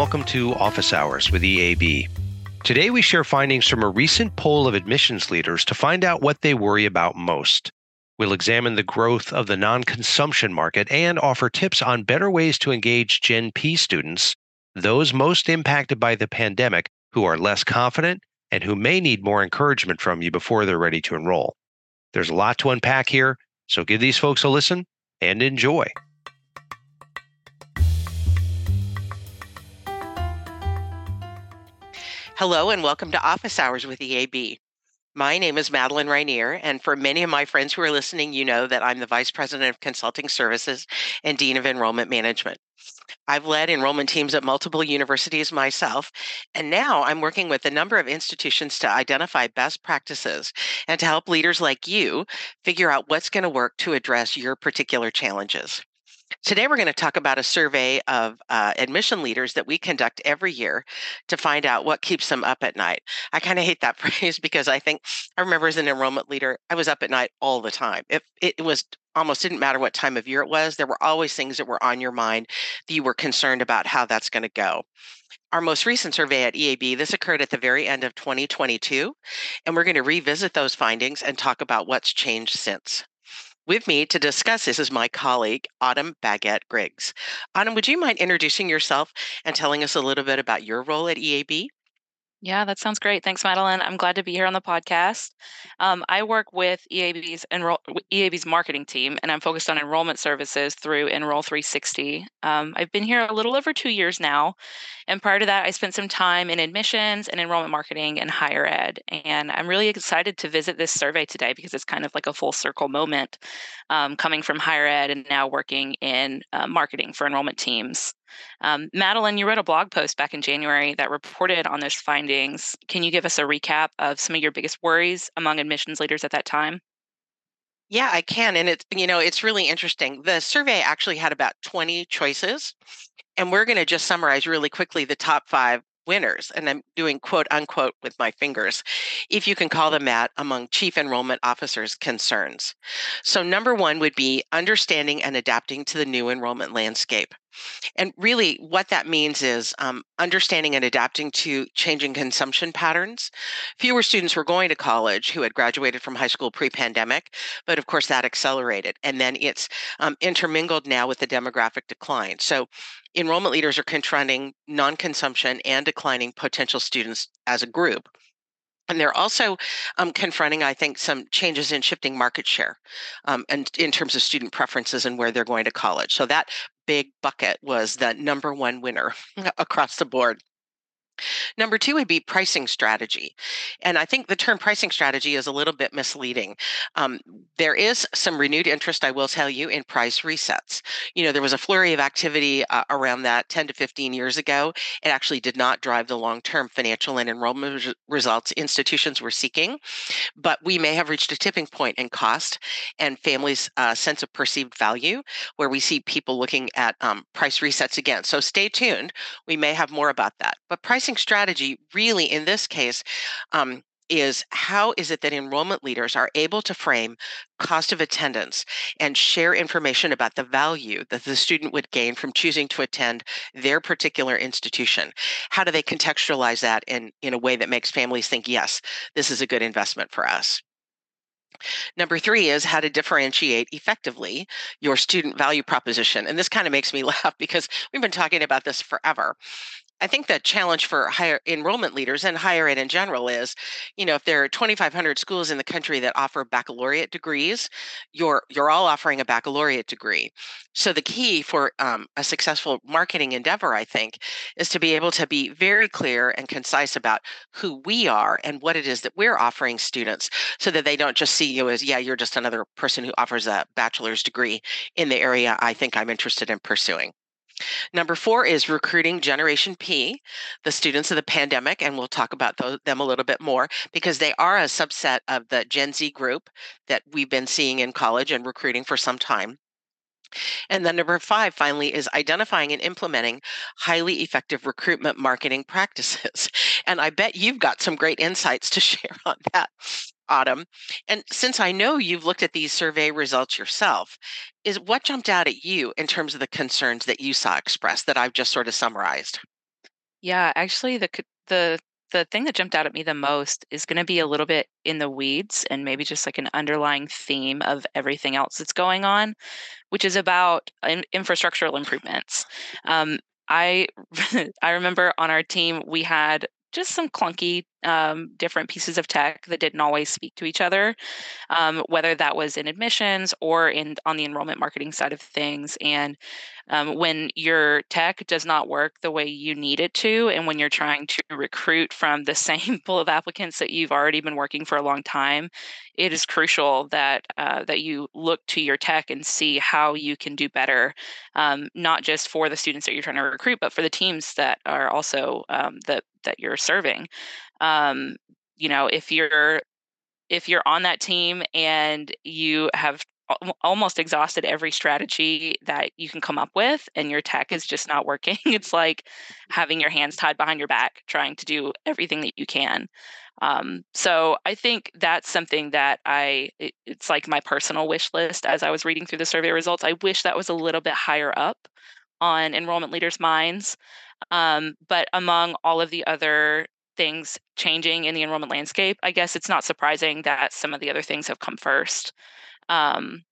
welcome to Office Hours with EAB. Today, we share findings from a recent poll of admissions leaders to find out what they worry about most. We'll examine the growth of the non consumption market and offer tips on better ways to engage Gen P students, those most impacted by the pandemic who are less confident and who may need more encouragement from you before they're ready to enroll. There's a lot to unpack here, so give these folks a listen and enjoy. Hello, and welcome to Office Hours with EAB. My name is Madeleine Rhyneer, and for many of my friends who are listening, you know that I'm the Vice President of Consulting Services and Dean of Enrollment Management. I've led enrollment teams at multiple universities myself, and now I'm working with a number of institutions to identify best practices and to help leaders like you figure out what's going to work to address your particular challenges. Today, we're going to talk about a survey of uh, admission leaders that we conduct every year to find out what keeps them up at night. I kind of hate that phrase because I think I remember as an enrollment leader, I was up at night all the time. If it was almost didn't matter what time of year it was, there were always things that were on your mind that you were concerned about how that's going to go our most recent survey at EAB, this occurred at the very end of 2022, and we're going to revisit those findings and talk about what's changed since. With me to discuss this is my colleague, Autumn Baggett-Griggs. Autumn, would you mind introducing yourself and telling us a little bit about your role at EAB? Yeah, that sounds great. Thanks, Madeleine. I'm glad to be here on the podcast. Um, I work with EAB's enroll EAB's marketing team, and I'm focused on enrollment services through Enroll 360. Um, I've been here a little over two years now, and prior to that, I spent some time in admissions and enrollment marketing and higher ed. And I'm really excited to visit this survey today because it's kind of like a full circle moment, um, coming from higher ed and now working in uh, marketing for enrollment teams. Um, Madeleine, you wrote a blog post back in January that reported on those findings. Can you give us a recap of some of your biggest worries among admissions leaders at that time? Yeah, I can. And it's, you know, it's really interesting. The survey actually had about 20 choices. And we're going to just summarize really quickly the top five winners, and I'm doing quote unquote with my fingers, if you can call them that, among chief enrollment officers' concerns. So, number one would be understanding and adapting to the new enrollment landscape. And really, what that means is um, understanding and adapting to changing consumption patterns. Fewer students were going to college who had graduated from high school pre pandemic, but of course, that accelerated. And then it's um, intermingled now with the demographic decline. So, enrollment leaders are confronting non consumption and declining potential students as a group. And they're also um, confronting, I think, some changes in shifting market share um, and in terms of student preferences and where they're going to college. So that big bucket was the number one winner across the board. Number two would be pricing strategy. And I think the term pricing strategy is a little bit misleading. Um, there is some renewed interest, I will tell you, in price resets. You know, there was a flurry of activity uh, around that 10 to 15 years ago. It actually did not drive the long term financial and enrollment results institutions were seeking. But we may have reached a tipping point in cost and families' uh, sense of perceived value where we see people looking at um, price resets again. So stay tuned. We may have more about that. But pricing pricing strategy really in this case um, is how is it that enrollment leaders are able to frame cost of attendance and share information about the value that the student would gain from choosing to attend their particular institution how do they contextualize that in, in a way that makes families think yes this is a good investment for us Number three is how to differentiate effectively your student value proposition. And this kind of makes me laugh because we've been talking about this forever. I think the challenge for higher enrollment leaders and higher ed in general is, you know, if there are 2,500 schools in the country that offer baccalaureate degrees, you're you're all offering a baccalaureate degree. So the key for um, a successful marketing endeavor, I think, is to be able to be very clear and concise about who we are and what it is that we're offering students, so that they don't just see you as, yeah, you're just another person who offers a bachelor's degree in the area I think I'm interested in pursuing. Number four is recruiting Generation P, the students of the pandemic, and we'll talk about them a little bit more because they are a subset of the Gen Z group that we've been seeing in college and recruiting for some time. And then number five, finally, is identifying and implementing highly effective recruitment marketing practices. And I bet you've got some great insights to share on that. Autumn. And since I know you've looked at these survey results yourself, is what jumped out at you in terms of the concerns that you saw expressed that I've just sort of summarized? Yeah, actually, the the the thing that jumped out at me the most is going to be a little bit in the weeds and maybe just like an underlying theme of everything else that's going on, which is about in, infrastructural improvements. Um, I I remember on our team we had just some clunky um, different pieces of tech that didn't always speak to each other, um, whether that was in admissions or in on the enrollment marketing side of things. And um, when your tech does not work the way you need it to, and when you're trying to recruit from the same pool of applicants that you've already been working for a long time, it is crucial that uh, that you look to your tech and see how you can do better, um, not just for the students that you're trying to recruit, but for the teams that are also um, that that you're serving um, you know if you're if you're on that team and you have almost exhausted every strategy that you can come up with and your tech is just not working it's like having your hands tied behind your back trying to do everything that you can. Um, so i think that's something that i it, it's like my personal wish list as i was reading through the survey results i wish that was a little bit higher up on enrollment leaders minds um, but among all of the other things changing in the enrollment landscape, I guess it's not surprising that some of the other things have come first. Um,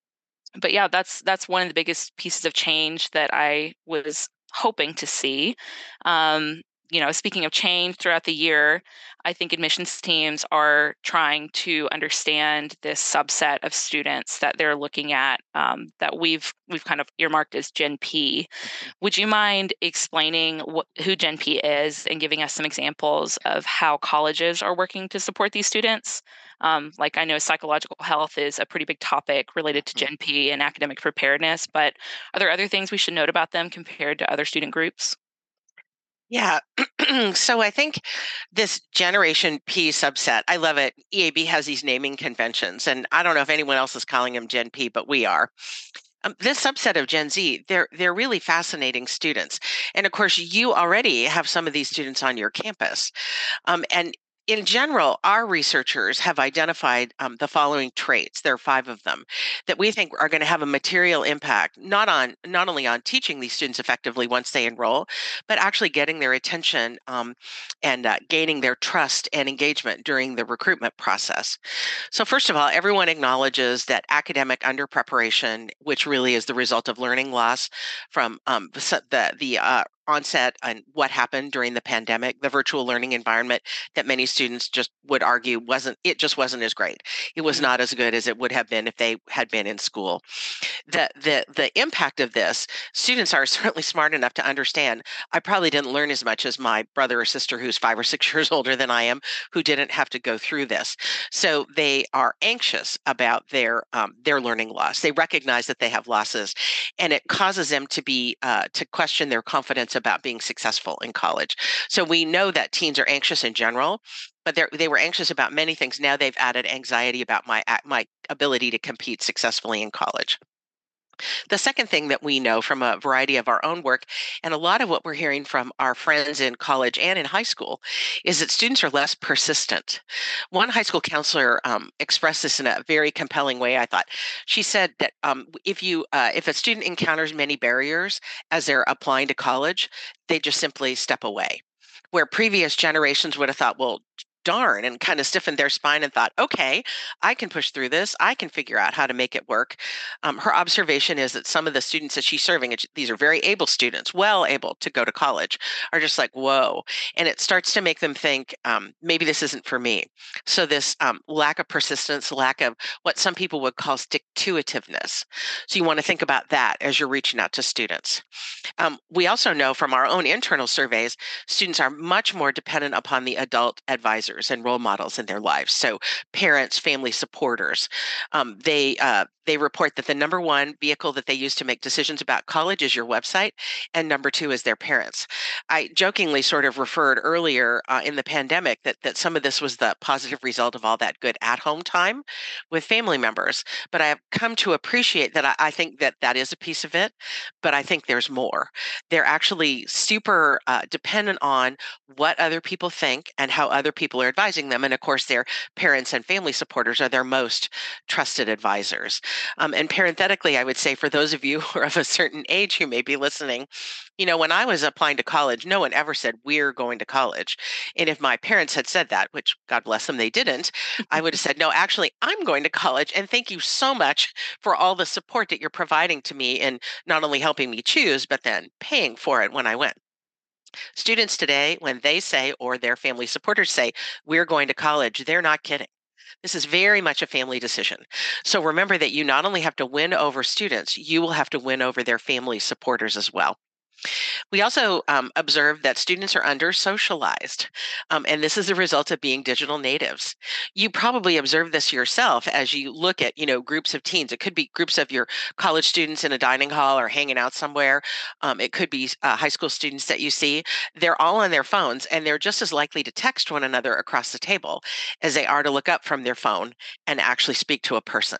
but yeah, that's that's one of the biggest pieces of change that I was hoping to see. Um, you know, speaking of change throughout the year, I think admissions teams are trying to understand this subset of students that they're looking at um, that we've we've kind of earmarked as Gen P. Mm-hmm. Would you mind explaining what, who Gen P is and giving us some examples of how colleges are working to support these students? Um, like I know psychological health is a pretty big topic related to mm-hmm. Gen P and academic preparedness, but are there other things we should note about them compared to other student groups? Yeah. so I think this Generation P subset, I love it. EAB has these naming conventions, and I don't know if anyone else is calling them Gen P, but we are. Um, this subset of Gen Z, they're they're really fascinating students, and of course, you already have some of these students on your campus, um, and in general, our researchers have identified um, the following traits. There are five of them that we think are going to have a material impact, not on not only on teaching these students effectively once they enroll, but actually getting their attention um, and uh, gaining their trust and engagement during the recruitment process. So, first of all, everyone acknowledges that academic under preparation, which really is the result of learning loss from um, the the uh, onset and what happened during the pandemic, the virtual learning environment that many students just would argue wasn't, it just wasn't as great. It was mm-hmm. not as good as it would have been if they had been in school. The, the, the impact of this, students are certainly smart enough to understand. I probably didn't learn as much as my brother or sister who's five or six years older than I am, who didn't have to go through this. So they are anxious about their, um, their learning loss. They recognize that they have losses and it causes them to be, uh, to question their confidence about being successful in college. So we know that teens are anxious in general, but they were anxious about many things. Now they've added anxiety about my my ability to compete successfully in college. The second thing that we know from a variety of our own work, and a lot of what we're hearing from our friends in college and in high school, is that students are less persistent. One high school counselor um, expressed this in a very compelling way. I thought she said that um, if you uh, if a student encounters many barriers as they're applying to college, they just simply step away where previous generations would have thought, well, darn and kind of stiffened their spine and thought, okay, I can push through this. I can figure out how to make it work. Um, her observation is that some of the students that she's serving, these are very able students, well able to go to college, are just like, whoa. And it starts to make them think, um, maybe this isn't for me. So, this um, lack of persistence, lack of what some people would call stick to itiveness. So, you want to think about that as you're reaching out to students. Um, we also know from our own internal surveys, students are much more dependent upon the adult and role models in their lives. So parents, family supporters. Um, they uh, they report that the number one vehicle that they use to make decisions about college is your website, and number two is their parents. I jokingly sort of referred earlier uh, in the pandemic that that some of this was the positive result of all that good at home time with family members. But I have come to appreciate that I, I think that that is a piece of it, but I think there's more. They're actually super uh, dependent on what other people think and how other people are are advising them. And of course, their parents and family supporters are their most trusted advisors. Um, and parenthetically, I would say for those of you who are of a certain age who may be listening, you know, when I was applying to college, no one ever said, We're going to college. And if my parents had said that, which God bless them, they didn't, I would have said, No, actually, I'm going to college. And thank you so much for all the support that you're providing to me in not only helping me choose, but then paying for it when I went. Students today, when they say, or their family supporters say, We're going to college, they're not kidding. This is very much a family decision. So remember that you not only have to win over students, you will have to win over their family supporters as well. We also um, that students are under socialized, um, and this is a result of being digital natives. You probably observe this yourself as you look at, you know, groups of teens. It could be groups of your college students in a dining hall or hanging out somewhere. Um, it could be uh, high school students that you see. They're all on their phones, and they're just as likely to text one another across the table as they are to look up from their phone and actually speak to a person.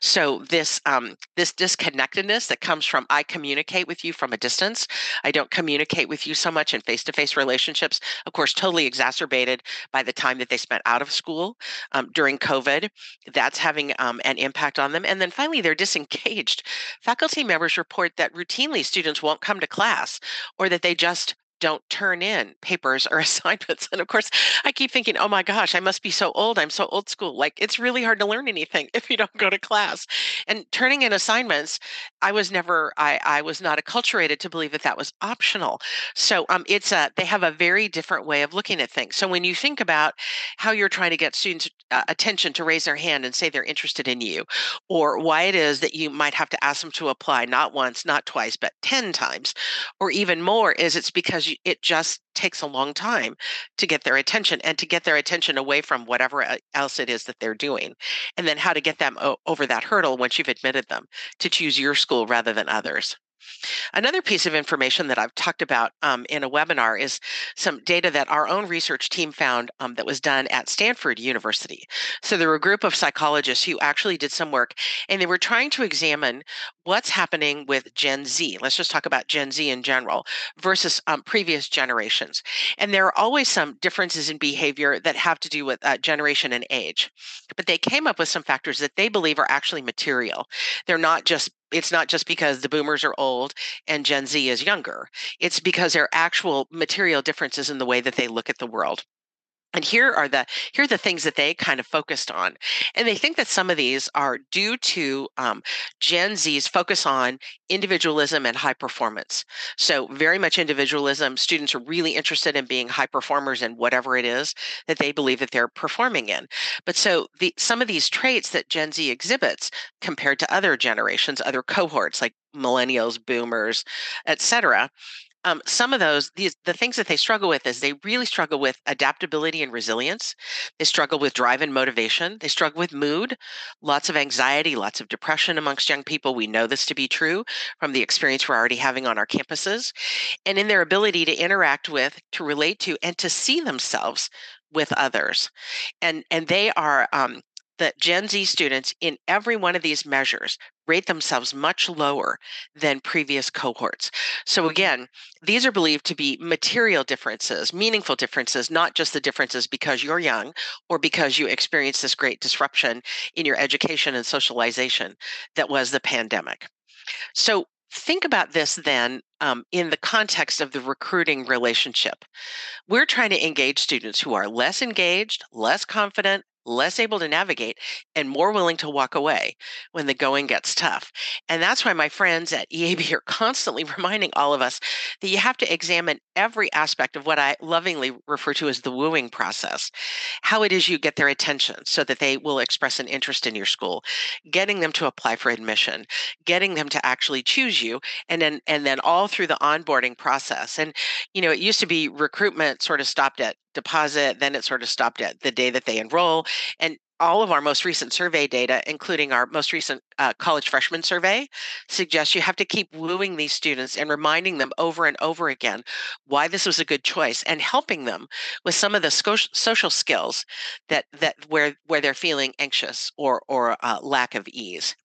So this um, this disconnectedness that comes from I communicate with you from a distance I don't communicate with you so much in face to face relationships. Of course, totally exacerbated by the time that they spent out of school um, during COVID. That's having um, an impact on them. And then finally, they're disengaged. Faculty members report that routinely students won't come to class or that they just don't turn in papers or assignments. And of course, I keep thinking, oh my gosh, I must be so old. I'm so old school. Like it's really hard to learn anything if you don't go to class. And turning in assignments, I was never, I, I was not acculturated to believe that that was optional. So um, it's a, they have a very different way of looking at things. So when you think about how you're trying to get students' uh, attention to raise their hand and say they're interested in you, or why it is that you might have to ask them to apply not once, not twice, but 10 times, or even more, is it's because it just takes a long time to get their attention and to get their attention away from whatever else it is that they're doing. And then how to get them over that hurdle once you've admitted them to choose your school rather than others. Another piece of information that I've talked about um, in a webinar is some data that our own research team found um, that was done at Stanford University. So there were a group of psychologists who actually did some work and they were trying to examine what's happening with Gen Z. Let's just talk about Gen Z in general versus um, previous generations. And there are always some differences in behavior that have to do with uh, generation and age. But they came up with some factors that they believe are actually material. They're not just it's not just because the boomers are old and Gen Z is younger. It's because there are actual material differences in the way that they look at the world. And here are the here are the things that they kind of focused on, and they think that some of these are due to um, Gen Z's focus on individualism and high performance. So very much individualism. Students are really interested in being high performers in whatever it is that they believe that they're performing in. But so the some of these traits that Gen Z exhibits compared to other generations, other cohorts like millennials, boomers, et cetera, um, some of those these the things that they struggle with is they really struggle with adaptability and resilience. They struggle with drive and motivation. They struggle with mood. Lots of anxiety lots of depression amongst young people. We know this to be true from the experience we're already having on our campuses. And in their ability to interact with to relate to and to see themselves with others. And and they are um, that Gen Z students in every one of these measures rate themselves much lower than previous cohorts. So, mm-hmm. again, these are believed to be material differences, meaningful differences, not just the differences because you're young or because you experienced this great disruption in your education and socialization that was the pandemic. So, think about this then um, in the context of the recruiting relationship. We're trying to engage students who are less engaged, less confident, less able to navigate, and more willing to walk away when the going gets tough. And that's why my friends at EAB are constantly reminding all of us that you have to examine every aspect of what I lovingly refer to as the wooing process, how it is you get their attention so that they will express an interest in your school, getting them to apply for admission, getting them to actually choose you, and then and then all through the onboarding process. And you know, it used to be recruitment sort of stopped at deposit, then it sort of stopped at the day that they enroll. And all of our most recent survey data, including our most recent uh, college freshman survey, suggests you have to keep wooing these students and reminding them over and over again why this was a good choice and helping them with some of the sco- social skills that that where where they're feeling anxious or or uh, lack of ease.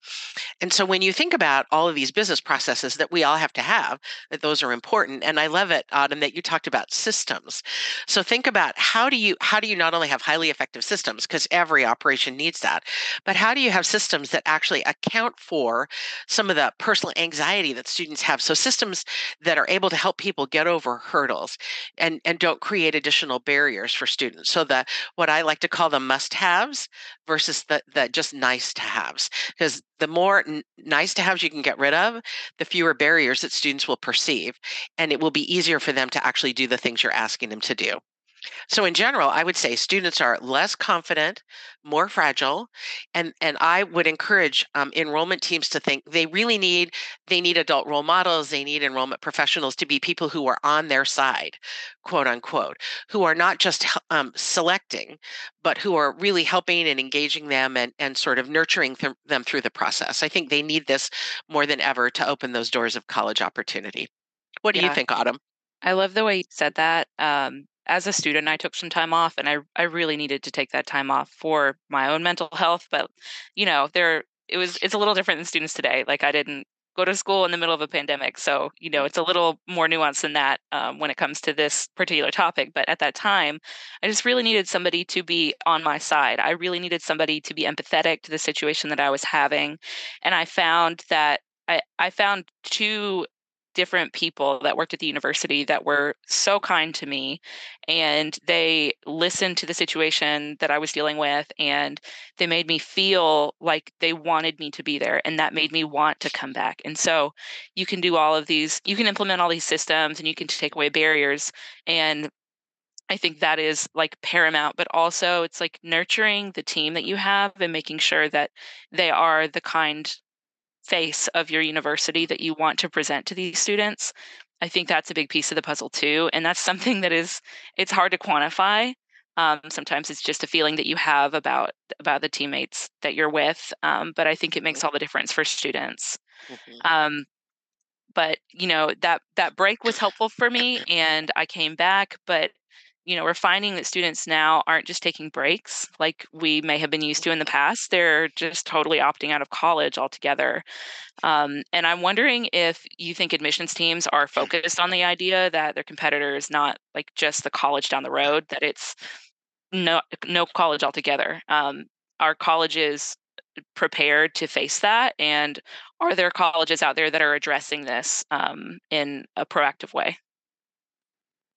And so when you think about all of these business processes that we all have to have, that those are important. And I love it, Autumn, that you talked about systems. So think about how do you how do you not only have highly effective systems because every operation needs that, but how do you have systems that actually account for some of the personal anxiety that students have? So systems that are able to help people get over hurdles and and don't create additional barriers for students. So the what I like to call the must-haves versus the the just nice to haves because the more n- nice to haves you can get rid of the fewer barriers that students will perceive and it will be easier for them to actually do the things you're asking them to do so in general, I would say students are less confident, more fragile, and and I would encourage um, enrollment teams to think they really need they need adult role models, they need enrollment professionals to be people who are on their side, quote unquote, who are not just um, selecting, but who are really helping and engaging them and and sort of nurturing th- them through the process. I think they need this more than ever to open those doors of college opportunity. What do yeah. you think, Autumn? I love the way you said that. Um, as a student, I took some time off and I, I really needed to take that time off for my own mental health. But, you know, there it was it's a little different than students today. Like I didn't go to school in the middle of a pandemic. So, you know, it's a little more nuanced than that um, when it comes to this particular topic. But at that time, I just really needed somebody to be on my side. I really needed somebody to be empathetic to the situation that I was having. And I found that I, I found two different people that worked at the university that were so kind to me and they listened to the situation that I was dealing with and they made me feel like they wanted me to be there and that made me want to come back. And so you can do all of these you can implement all these systems and you can take away barriers and I think that is like paramount, but also it's like nurturing the team that you have and making sure that they are the kind face of your university that you want to present to these students i think that's a big piece of the puzzle too and that's something that is it's hard to quantify um, sometimes it's just a feeling that you have about about the teammates that you're with um, but i think it makes all the difference for students mm-hmm. um, but you know that that break was helpful for me and i came back but you know, we're finding that students now aren't just taking breaks like we may have been used to in the past. They're just totally opting out of college altogether. Um, and I'm wondering if you think admissions teams are focused on the idea that their competitor is not like just the college down the road, that it's no no college altogether. Um, are colleges prepared to face that, and are there colleges out there that are addressing this um, in a proactive way?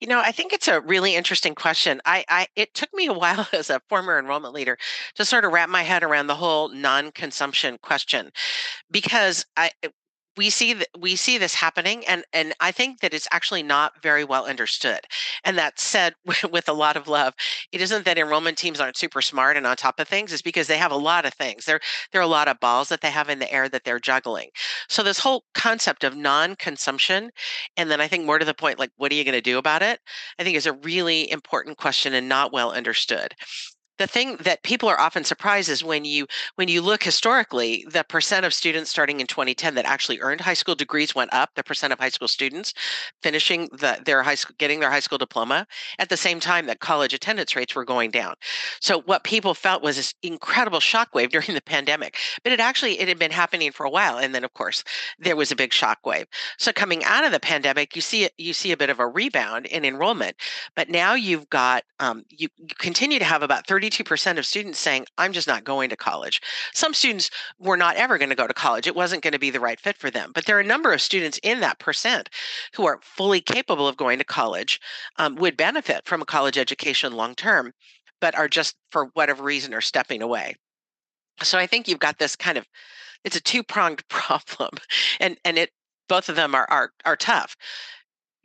You know, I think it's a really interesting question. I, I it took me a while as a former enrollment leader to sort of wrap my head around the whole non-consumption question because I we see that we see this happening and and i think that it's actually not very well understood and that said with a lot of love it isn't that enrollment teams aren't super smart and on top of things it's because they have a lot of things. There there are a lot of balls that they have in the air that they're juggling. So this whole concept of non-consumption and then i think more to the point like what are you going to do about it i think is a really important question and not well understood the thing that people are often surprised is when you when you look historically the percent of students starting in 2010 that actually earned high school degrees went up the percent of high school students finishing the, their high school getting their high school diploma at the same time that college attendance rates were going down. So what people felt was this incredible shockwave during the pandemic but it actually it had been happening for a while and then of course there was a big shockwave. So coming out of the pandemic you see you see a bit of a rebound in enrollment but now you've got um, you, you continue to have about 30 32% of students saying, I'm just not going to college. Some students were not ever going to go to college. It wasn't going to be the right fit for them. But there are a number of students in that percent who are fully capable of going to college, um, would benefit from a college education long term, but are just, for whatever reason, are stepping away. So I think you've got this kind of it's a two-pronged problem and and it both of them are are, are tough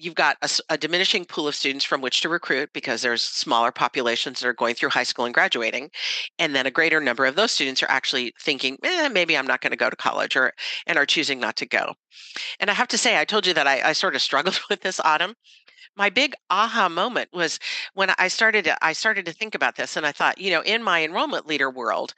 you've got a, a, diminishing pool of students from which to recruit because there's smaller populations that are going through high school and graduating and then a greater number of those students are actually thinking eh, maybe i'm not going to go to college or and are choosing not to go. And i have to say i told you that i, I sort of struggled with this autumn. My big aha moment was when I started to, I started to think about this and I thought, you know, in my enrollment leader world,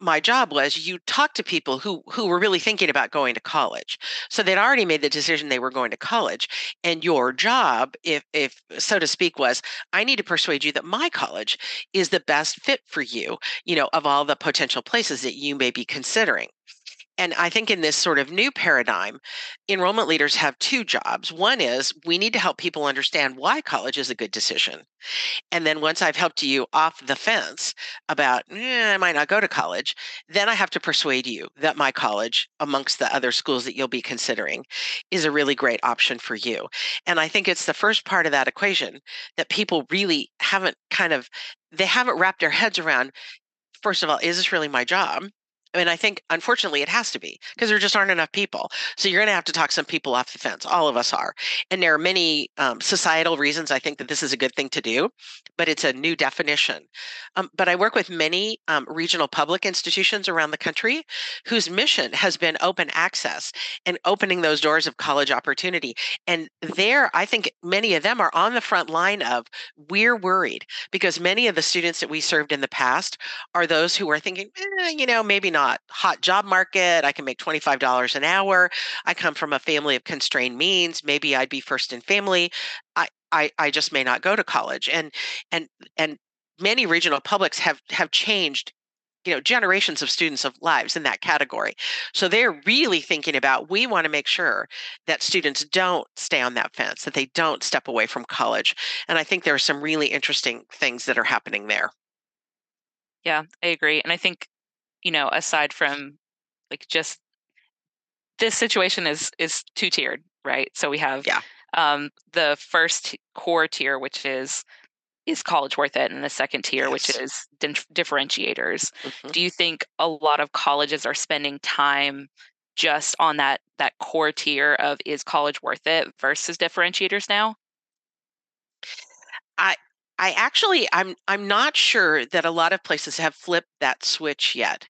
my job was you talk to people who who were really thinking about going to college. So they'd already made the decision they were going to college and your job if if so to speak was i need to persuade you that my college is the best fit for you you know of all the potential places that you may be considering and I think in this sort of new paradigm, enrollment leaders have two jobs. One is we need to help people understand why college is a good decision. And then once I've helped you off the fence about, eh, I might not go to college, then I have to persuade you that my college, amongst the other schools that you'll be considering, is a really great option for you. And I think it's the first part of that equation that people really haven't kind of, they haven't wrapped their heads around. First of all, is this really my job? I mean, I think unfortunately it has to be because there just aren't enough people. So you're going to have to talk some people off the fence. All of us are. And there are many um, societal reasons I think that this is a good thing to do, but it's a new definition. Um, but I work with many um, regional public institutions around the country whose mission has been open access and opening those doors of college opportunity. And there, I think many of them are on the front line of we're worried because many of the students that we served in the past are those who are thinking, eh, you know, maybe not not hot job market. I can make $25 an hour. I come from a family of constrained means. Maybe I'd be first in family. I, I, I just may not go to college. And and and many regional publics have have changed you know generations of students of lives in that category so they're really thinking about we want to make sure that students don't stay on that fence that they don't step away from college and i think there are some really interesting things that are happening there yeah i agree and i think you know, aside from like just this situation is is two tiered, right? So we have yeah. um, the first core tier, which is is college worth it, and the second tier, yes. which is differentiators. Mm-hmm. Do you think a lot of colleges are spending time just on that that core tier of is college worth it versus differentiators now? I I actually I'm I'm not sure that a lot of places have flipped that switch yet.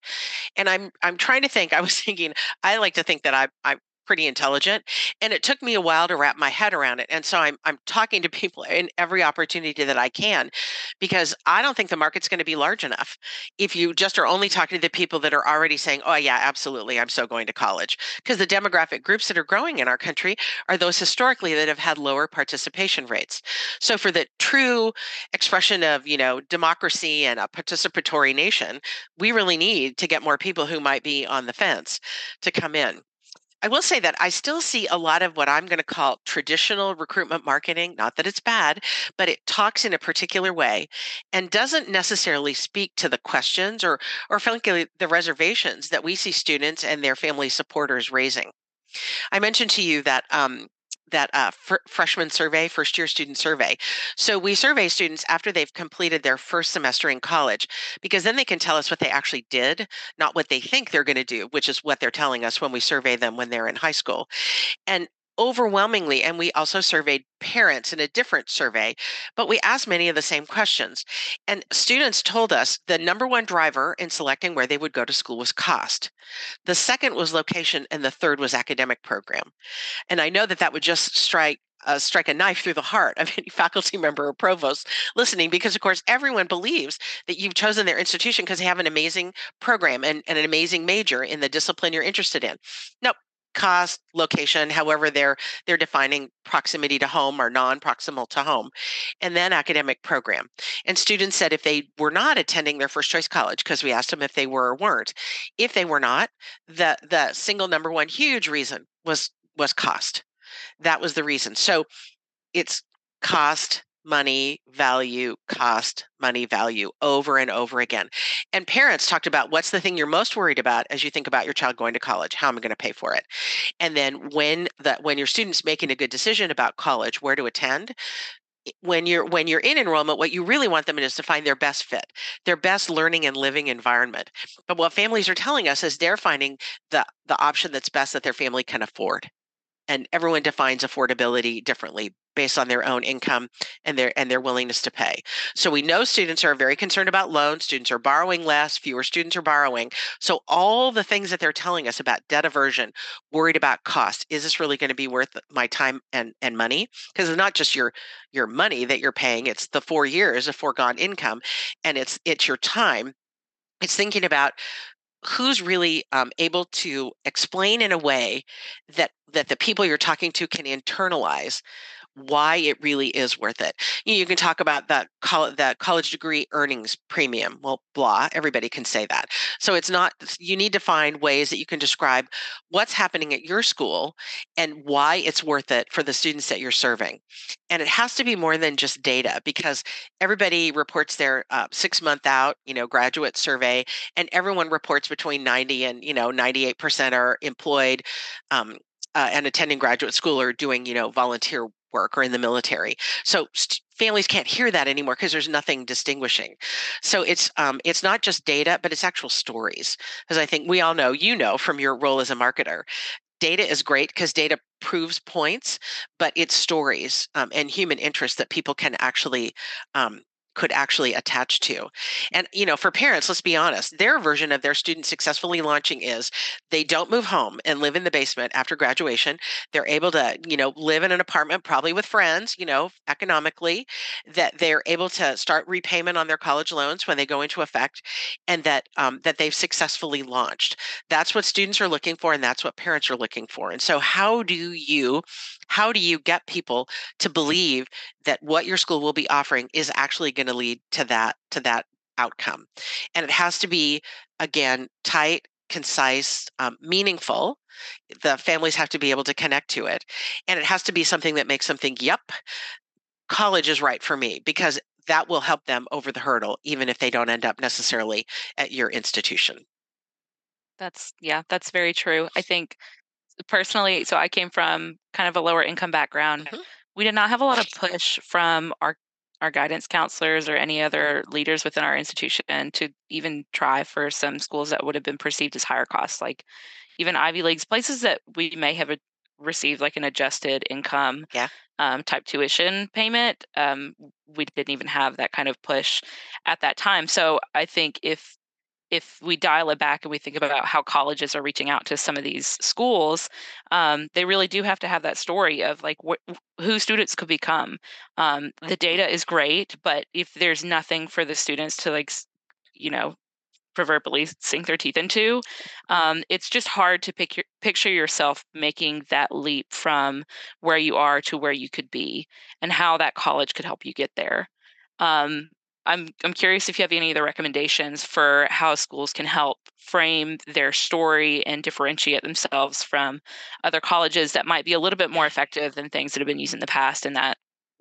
And I'm I'm trying to think. I was thinking I like to think that I I pretty intelligent and it took me a while to wrap my head around it and so i'm i'm talking to people in every opportunity that i can because i don't think the market's going to be large enough. If you just are only talking to the people that are already saying oh yeah absolutely i'm so going to college because the demographic groups that are growing in our country are those historically that have had lower participation rates. So for the true expression of you know democracy and a participatory nation we really need to get more people who might be on the fence to come in I will say that I still see a lot of what I'm going to call traditional recruitment marketing. Not that it's bad, but it talks in a particular way and doesn't necessarily speak to the questions or, or frankly, the reservations that we see students and their family supporters raising. I mentioned to you that um, that uh, fr- freshman survey, first year student survey. So we survey students after they've completed their first semester in college, because then they can tell us what they actually did, not what they think they're going to do, which is what they're telling us when we survey them when they're in high school. And overwhelmingly, and we also surveyed parents in a different survey, but we asked many of the same questions. And students told us the number one driver in selecting where they would go to school was cost. The second was location, and the third was academic program. And I know that that would just strike uh, strike a knife through the heart of any faculty member or provost listening because of course everyone believes that you've chosen their institution because they have an amazing program and, and, an amazing major in the discipline you're interested in no cost location however they're they're defining proximity to home or non-proximal to home and then academic program. And students said if they were not attending their first choice college because we asked them if they were or weren't if they were not the the single number one huge reason was was cost. That was the reason. So it's cost money, value, cost, money, value over and over again. And parents talked about what's the thing you're most worried about as you think about your child going to college? How am I going to pay for it? And then when that when your student's making a good decision about college, where to attend, when you're when you're in enrollment what you really want them is to find their best fit their best learning and living environment but what families are telling us is they're finding the the option that's best that their family can afford and everyone defines affordability differently based on their own income and their and their willingness to pay. So we know students are very concerned about loans. Students are borrowing less. Fewer students are borrowing. So all the things that they're telling us about debt aversion, worried about cost. Is this really going to be worth my time and and money? Because it's not just your your money that you're paying. It's the four years of foregone income, and it's it's your time. It's thinking about who's really um, able to explain in a way that that the people you're talking to can internalize why it really is worth it. You can talk about that college, that college degree earnings premium. Well, blah, everybody can say that. So it's not, you need to find ways that you can describe what's happening at your school and why it's worth it for the students that you're serving. And it has to be more than just data because everybody reports their uh, six month out, you know, graduate survey, and everyone reports between 90 and, you know, 98% are employed. Um, uh, and attending graduate school or doing you know volunteer work or in the military. So st- families can't hear that anymore because there's nothing distinguishing. So it's um, it's not just data, but it's actual stories. Because I think we all know, you know, from your role as a marketer, data is great because data proves points, but it's stories um, and human interest that people can actually um, could actually attach to. And you know, for parents, let's be honest, their version of their student successfully launching is they don't move home and live in the basement after graduation. They're able to, you know, live in an apartment probably with friends, you know, economically, that they're able to start repayment on their college loans when they go into effect and that um, that they've successfully launched. That's what students are looking for and that's what parents are looking for. And so how do you how do you get people to believe that what your school will be offering is actually going to lead to that to that outcome? And it has to be again tight concise um, meaningful. The families have to be able to connect to it. And it has to be something that makes them think yep college is right for me because that will help them over the hurdle even if they don't end up necessarily at your institution. That's yeah that's very true. I think personally so i came from kind of a lower income background mm-hmm we did not have a lot of push from our our guidance counselors or any other leaders within our institution to even try for some schools that would have been perceived as higher costs, like even Ivy Leagues, places that we may have received like an adjusted income yeah. um, type tuition payment. Um, we didn't even have that kind of push at that time. So I think if if we dial it back and we think about how colleges are reaching out to some of these schools, um, they really do have to have that story of like wh- who students could become. Um, the data is great, but if there's nothing for the students to like, you know, proverbially sink their teeth into, um, it's just hard to pick your, picture yourself making that leap from where you are to where you could be, and how that college could help you get there. Um, I'm I'm curious if you have any other recommendations for how schools can help frame their story and differentiate themselves from other colleges that might be a little bit more effective than things that have been used in the past in that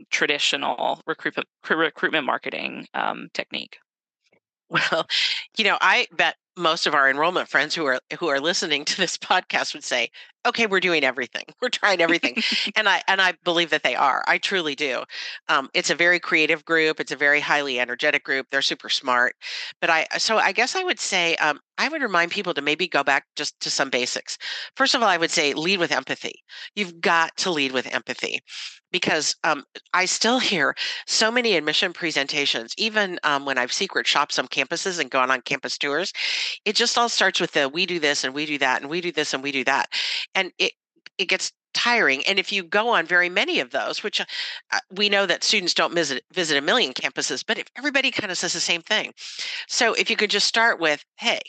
traditional recruitment recruitment marketing um, technique. Well, you know, I bet most of our enrollment friends who are who are listening to this podcast would say, "Okay, we're doing everything. We're trying everything," and I and I believe that they are. I truly do. Um, it's a very creative group. It's a very highly energetic group. They're super smart. But I so I guess I would say um, I would remind people to maybe go back just to some basics. First of all, I would say lead with empathy. You've got to lead with empathy because um, I still hear so many admission presentations, even um, when I've secret shopped some campuses and gone on campus tours. It just all starts with the we do this and we do that and we do this and we do that, and it it gets tiring. And if you go on very many of those, which uh, we know that students don't visit visit a million campuses, but if everybody kind of says the same thing, so if you could just start with, hey,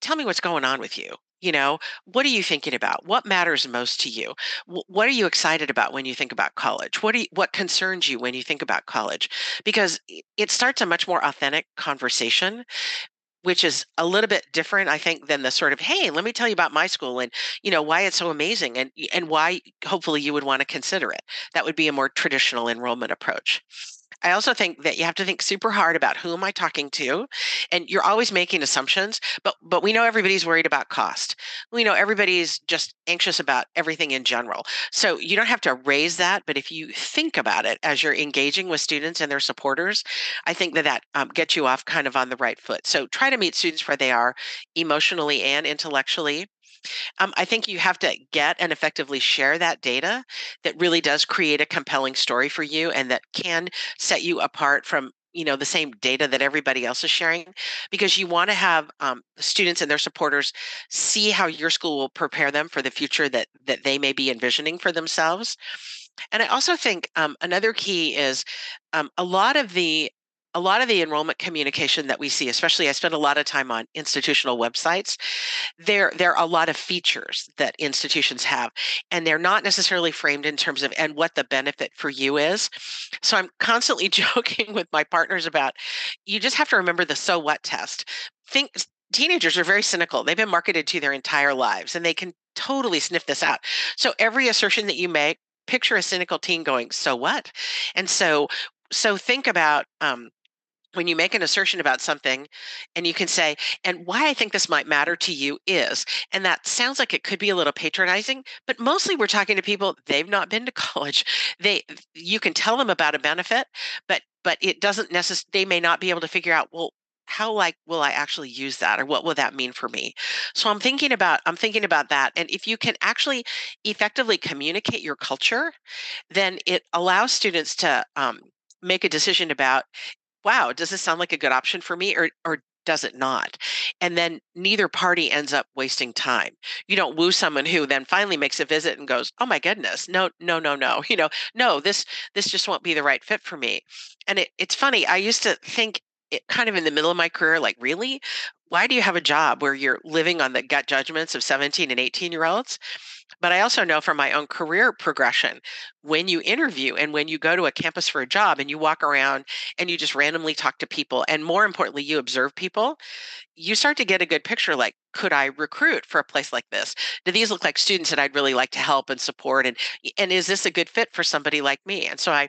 tell me what's going on with you you know what are you thinking about? What matters most to you? What are you excited about when you think about college? What you, what concerns you when you think about college? Because it starts a much more authentic conversation which is a little bit different i think than the sort of hey let me tell you about my school and you know why it's so amazing and and why hopefully you would want to consider it. That would be a more traditional enrollment approach I also think that you have to think super hard about who am I talking to, and you're always making assumptions. But but we know everybody's worried about cost. We know everybody's just anxious about everything in general. So you don't have to raise that, but if you think about it as you're engaging with students and their supporters, I think that that um, gets you off kind of on the right foot. So try to meet students where they are emotionally and intellectually Um, I think you have to get and effectively share that data that really does create a compelling story for you and that can set you apart from you know the same data that everybody else is sharing because you want to have um, students and their supporters see how your school will prepare them for the future that that they may be envisioning for themselves. And i also think um, another key is um, a lot of the a lot of the enrollment communication that we see, especially I spend a lot of time on institutional websites, there there are a lot of features that institutions have, and they're not necessarily framed in terms of and what the benefit for you is. So I'm constantly joking with my partners about you just have to remember the so what test. Think teenagers are very cynical. They've been marketed to their entire lives and they can totally sniff this out. So every assertion that you make, picture a cynical teen going, so what? And so so think about um, when you make an assertion about something and you can say and why i think this might matter to you is and that sounds like it could be a little patronizing but mostly we're talking to people they've not been to college. They you can tell them about a benefit but but it doesn't necessarily they may not be able to figure out well how like will i actually use that or what will that mean for me? So i'm thinking about i'm thinking about that and if you can actually effectively communicate your culture then it allows students to um, make a decision about wow, does this sound like a good option for me or or does it not? And then neither party ends up wasting time. You don't woo someone who then finally makes a visit and goes, "Oh my goodness, no, no, no, no." You know, no, this this just won't be the right fit for me. And it, it's funny. I used to think it kind of in the middle of my career, like, really? Why do you have a job where you're living on the gut judgments of 17 and 18 year olds? But I also know from my own career progression, when you interview and when you go to a campus for a job and you walk around and you just randomly talk to people, and more importantly, you observe people, you start to get a good picture like, could I recruit for a place like this? Do these look like students that I'd really like to help and support? And and is this a good fit for somebody like me? And so I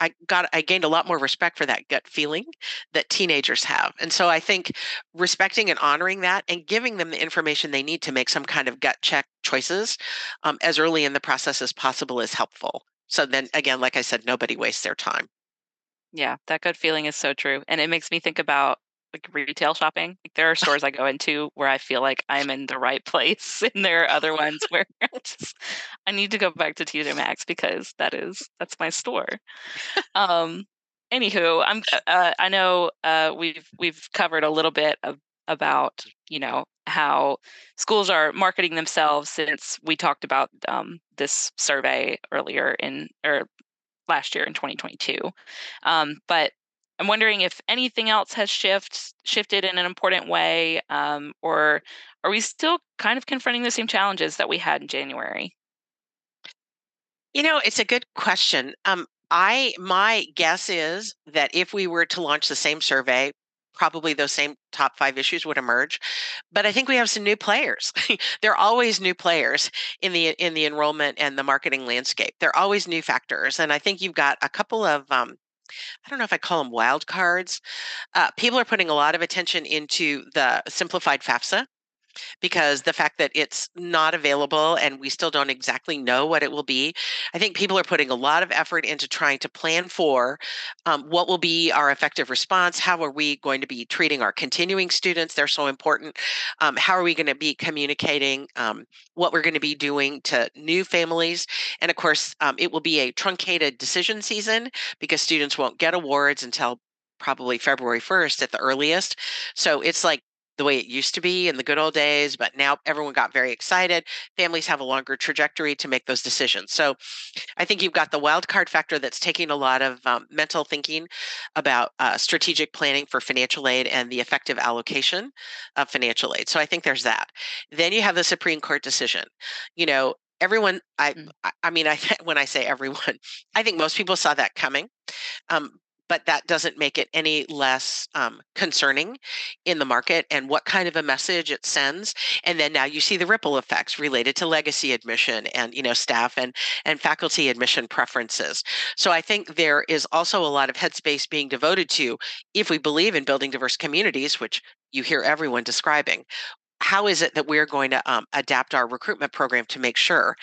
I got I gained a lot more respect for that gut feeling that teenagers have. And so I think respecting and honoring that and giving them the information they need to make some kind of gut check choices um, as early in the process as possible is helpful. So then again, like I said, nobody wastes their time. Yeah, that gut feeling is so true. And it makes me think about like retail shopping. Like there are stores I go into where I feel like I'm in the right place, and there are other ones where I just I need to go back to TJ Maxx because that is that's my store. Um, anywho, I'm uh, uh, I know uh, we've we've covered a little bit of about you know how schools are marketing themselves since we talked about um, this survey earlier in or last year in 2022 um, but I'm wondering if anything else has shift, shifted in an important way, um, or are we still kind of confronting the same challenges that we had in January? You know, it's a good question. Um, I my guess is that if we were to launch the same survey, probably those same top five issues would emerge. But I think we have some new players. there are always new players in the in the enrollment and the marketing landscape. There are always new factors, and I think you've got a couple of um, I don't know if I call them wild cards. Uh, people are putting a lot of attention into the simplified FAFSA because the fact that it's not available and we still don't exactly know what it will be, I think people are putting a lot of effort into trying to plan for um, what will be our effective response. How are we going to be treating our continuing students? They're so important. Um, how are we going to be communicating um, what we're going to be doing to new families? And of course, um, it will be a truncated decision season because students won't get awards until probably February 1st at the earliest. So it's like the way it used to be in the good old days, but now everyone got very excited. Families have a longer trajectory to make those decisions. So I think you've got the wild card factor that's taking a lot of um, mental thinking about uh, strategic planning for financial aid and the effective allocation of financial aid. So I think there's that. Then you have the Supreme Court decision. You know, everyone I, mm. I mean i when i say everyone i think most people saw that coming um, but that doesn't make it any less um, concerning in the market and what kind of a message it sends. And then now you see the ripple effects related to legacy admission and you know staff and and faculty admission preferences. So i think there is also a lot of headspace being devoted to if we believe in building diverse communities which you hear everyone describing how is it that we're going to um, adapt our recruitment program to make sure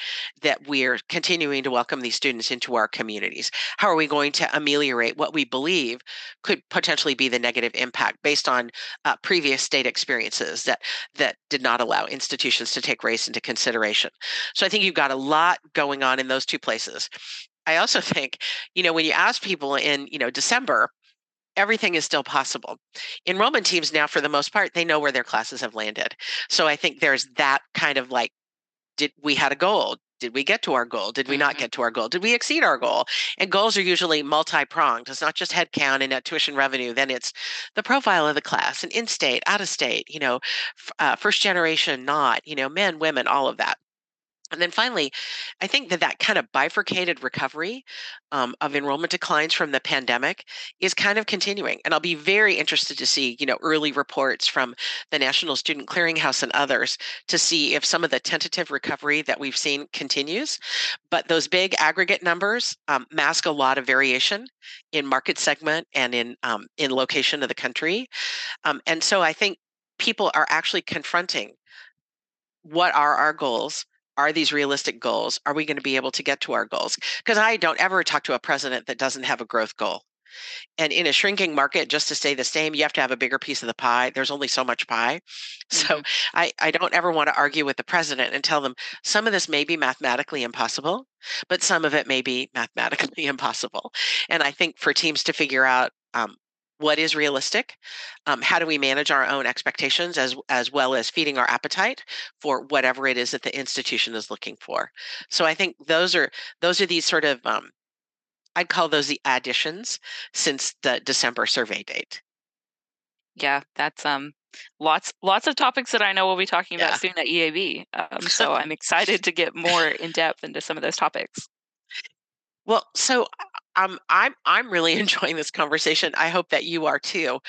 that we're continuing to welcome these students into our communities? How are we going to ameliorate what we believe could potentially be the negative impact based on uh, previous state experiences that that did not allow institutions to take race into consideration? So I think you've got a lot going on in those two places. I also think, you know, when you ask people in, you know, December, everything is still possible. Enrollment teams now, for the most part, they know where their classes have landed. So I think there's that kind of like, did we had a goal? Did we get to our goal? Did we not mm-hmm. get to our goal? Did we exceed our goal? And goals are usually multi-pronged. It's not just headcount and net tuition revenue. Then it's the profile of the class and in-state, out-of-state. You know, uh, first generation, not. You know, men, women, all of that. And then finally, I think that that kind of bifurcated recovery um, of enrollment declines from the pandemic is kind of continuing. And I'll be very interested to see, you know, early reports from the National Student Clearinghouse and others to see if some of the tentative recovery that we've seen continues. But those big aggregate numbers um, mask a lot of variation in market segment and in um, in location of the country. Um, and so I think people are actually confronting what are our goals are these realistic goals? Are we going to be able to get to our goals? Because I don't ever talk to a president that doesn't have a growth goal. And in a shrinking market, just to stay the same, you have to have a bigger piece of the pie. There's only so much pie. Mm-hmm. So I, I don't ever want to argue with the president and tell them some of this may be mathematically impossible, but some of it may be mathematically impossible. And I think for teams to figure out um, what is realistic um, how do we manage our own expectations as as well as feeding our appetite for whatever it is that the institution is looking for. So i think those are those are these sort of um, i'd call those the additions since the december survey date. Yeah that's um lots lots of topics that i know we'll be talking about yeah. soon at eab um, so i'm excited to get more in depth into some of those topics. Well so um, I'm I'm really enjoying this conversation. I hope that you are too.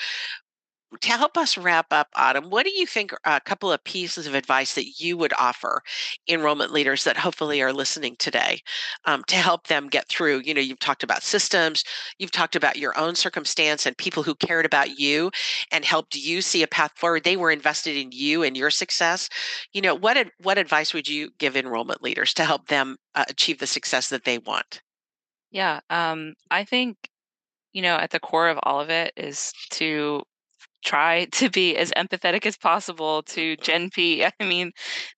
To help us wrap up, Autumn, what do you think a couple of pieces of advice that you would offer enrollment leaders that hopefully are listening today um, to help them get through? You know, you've talked about systems, you've talked about your own circumstance and people who cared about you and helped you see a path forward. They were invested in you and your success. You know, what what advice would you give enrollment leaders to help them uh, achieve the success that they want? Yeah, um, I think, you know, at the core of all of it is to try to be as empathetic as possible to Gen P. I mean,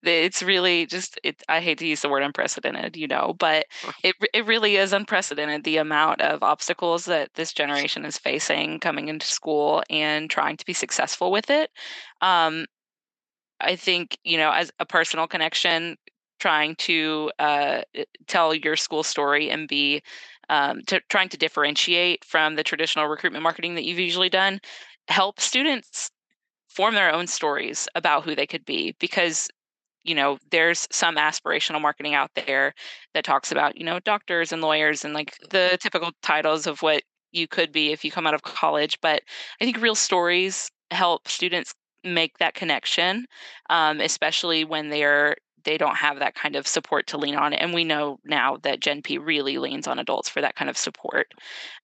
it's really just it, I hate to use the word unprecedented, you know, but it it really is unprecedented the amount of obstacles that this generation is facing coming into school and trying to be successful with it. Um, I think, you know, as a personal connection, trying to uh, tell your school story and be um, to, trying to differentiate from the traditional recruitment marketing that you've usually done help students form their own stories about who they could be because you know there's some aspirational marketing out there that talks about you know doctors and lawyers and like the typical titles of what you could be if you come out of college but i think real stories help students make that connection um, especially when they're they don't have that kind of support to lean on. And we know now that Gen P really leans on adults for that kind of support.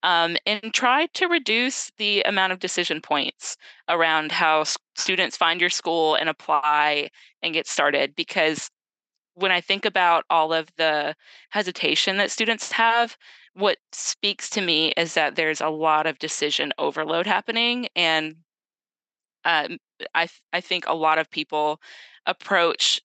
Um, and try to reduce the amount of decision points around how students find your school and apply and get started. Because when I think about all of the hesitation that students have, what speaks to me is that there's a lot of decision overload happening. And um, I, I think a lot of people approach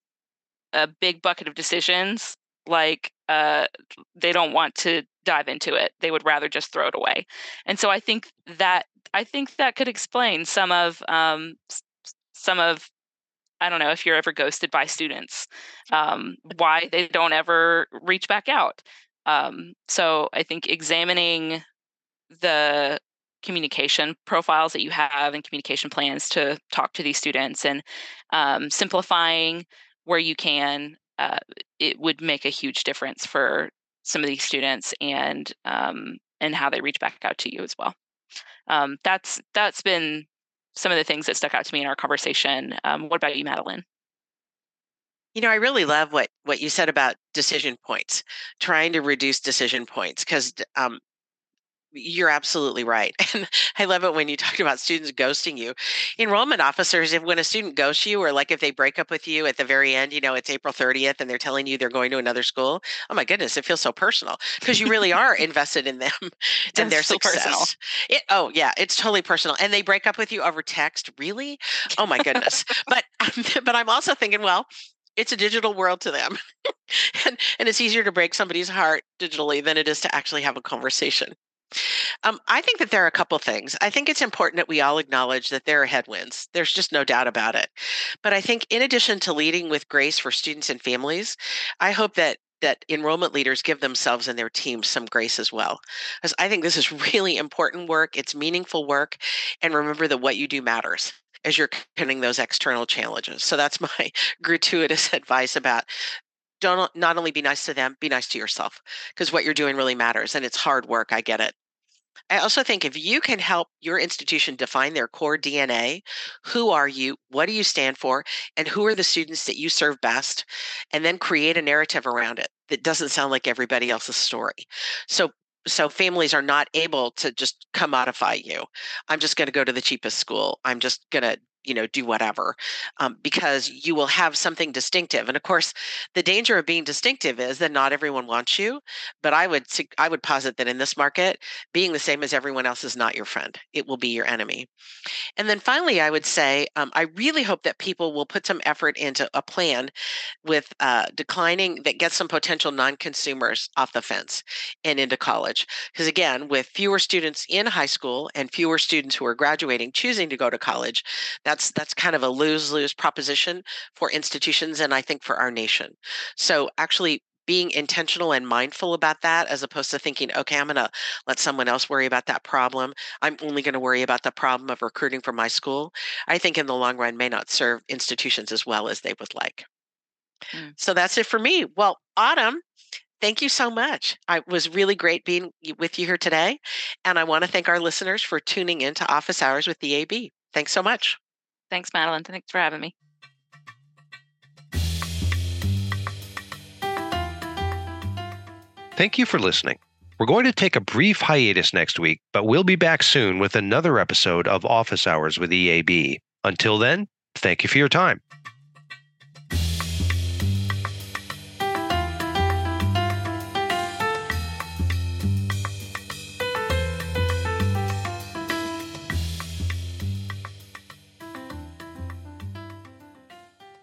a big bucket of decisions like uh, they don't want to dive into it they would rather just throw it away. And so i think that i think that could explain some of um, some of i don't know if you're ever ghosted by students um, why they don't ever reach back out. Um, so i think examining the communication profiles that you have and communication plans to talk to these students and um, simplifying where you can, uh, it would make a huge difference for some of these students and um, and how they reach back out to you as well. Um, that's that's been some of the things that stuck out to me in our conversation. Um, what about you, Madeleine? You know, I really love what what you said about decision points, trying to reduce decision points because um, you're absolutely right. And I love it when you talk about students ghosting you. Enrollment officers, if when a student ghosts you, or like if they break up with you at the very end, you know, it's April 30th and they're telling you they're going to another school. Oh my goodness, it feels so personal because you really are invested in them and their success. It, oh yeah, it's totally personal. And they break up with you over text. Really? Oh my goodness. but but I'm also thinking, well, it's a digital world to them. and, and it's easier to break somebody's heart digitally than it is to actually have a conversation. Um, I think that there are a couple things. I think it's important that we all acknowledge that there are headwinds. There's just no doubt about it. But I think, in addition to leading with grace for students and families, I hope that that enrollment leaders give themselves and their teams some grace as well. Because I think this is really important work. It's meaningful work, and remember that what you do matters as you're contending those external challenges. So that's my gratuitous advice about don't not only be nice to them, be nice to yourself because what you're doing really matters and it's hard work. I get it. I also think if you can help your institution define their core DNA, who are you, what do you stand for, and who are the students that you serve best, and then create a narrative around it that doesn't sound like everybody else's story. So so families are not able to just commodify you. I'm just going to go to the cheapest school. I'm just going to you know do whatever um, because you will have something distinctive and of course the danger of being distinctive is that not everyone wants you but i would i would posit that in this market being the same as everyone else is not your friend it will be your enemy. And then finally i would say um, i really hope that people will put some effort into a plan with uh, declining that gets some potential non-consumers off the fence and into college because again with fewer students in high school and fewer students who are graduating choosing to go to college that's that's kind of a lose-lose proposition for institutions and I think for our nation. So actually being intentional and mindful about that as opposed to thinking okay i'm going to let someone else worry about that problem. I'm only going to worry about the problem of recruiting for my school. I think in the long run may not serve institutions as well as they would like. Mm. so that's it for me. Well autumn thank you so much. It was really great being with you here today and i want to thank our listeners for tuning in to office hours with EAB thanks so much Thanks, Madeleine. Thanks for having me. Thank you for listening. We're going to take a brief hiatus next week, but we'll be back soon with another episode of Office Hours with EAB. Until then, thank you for your time.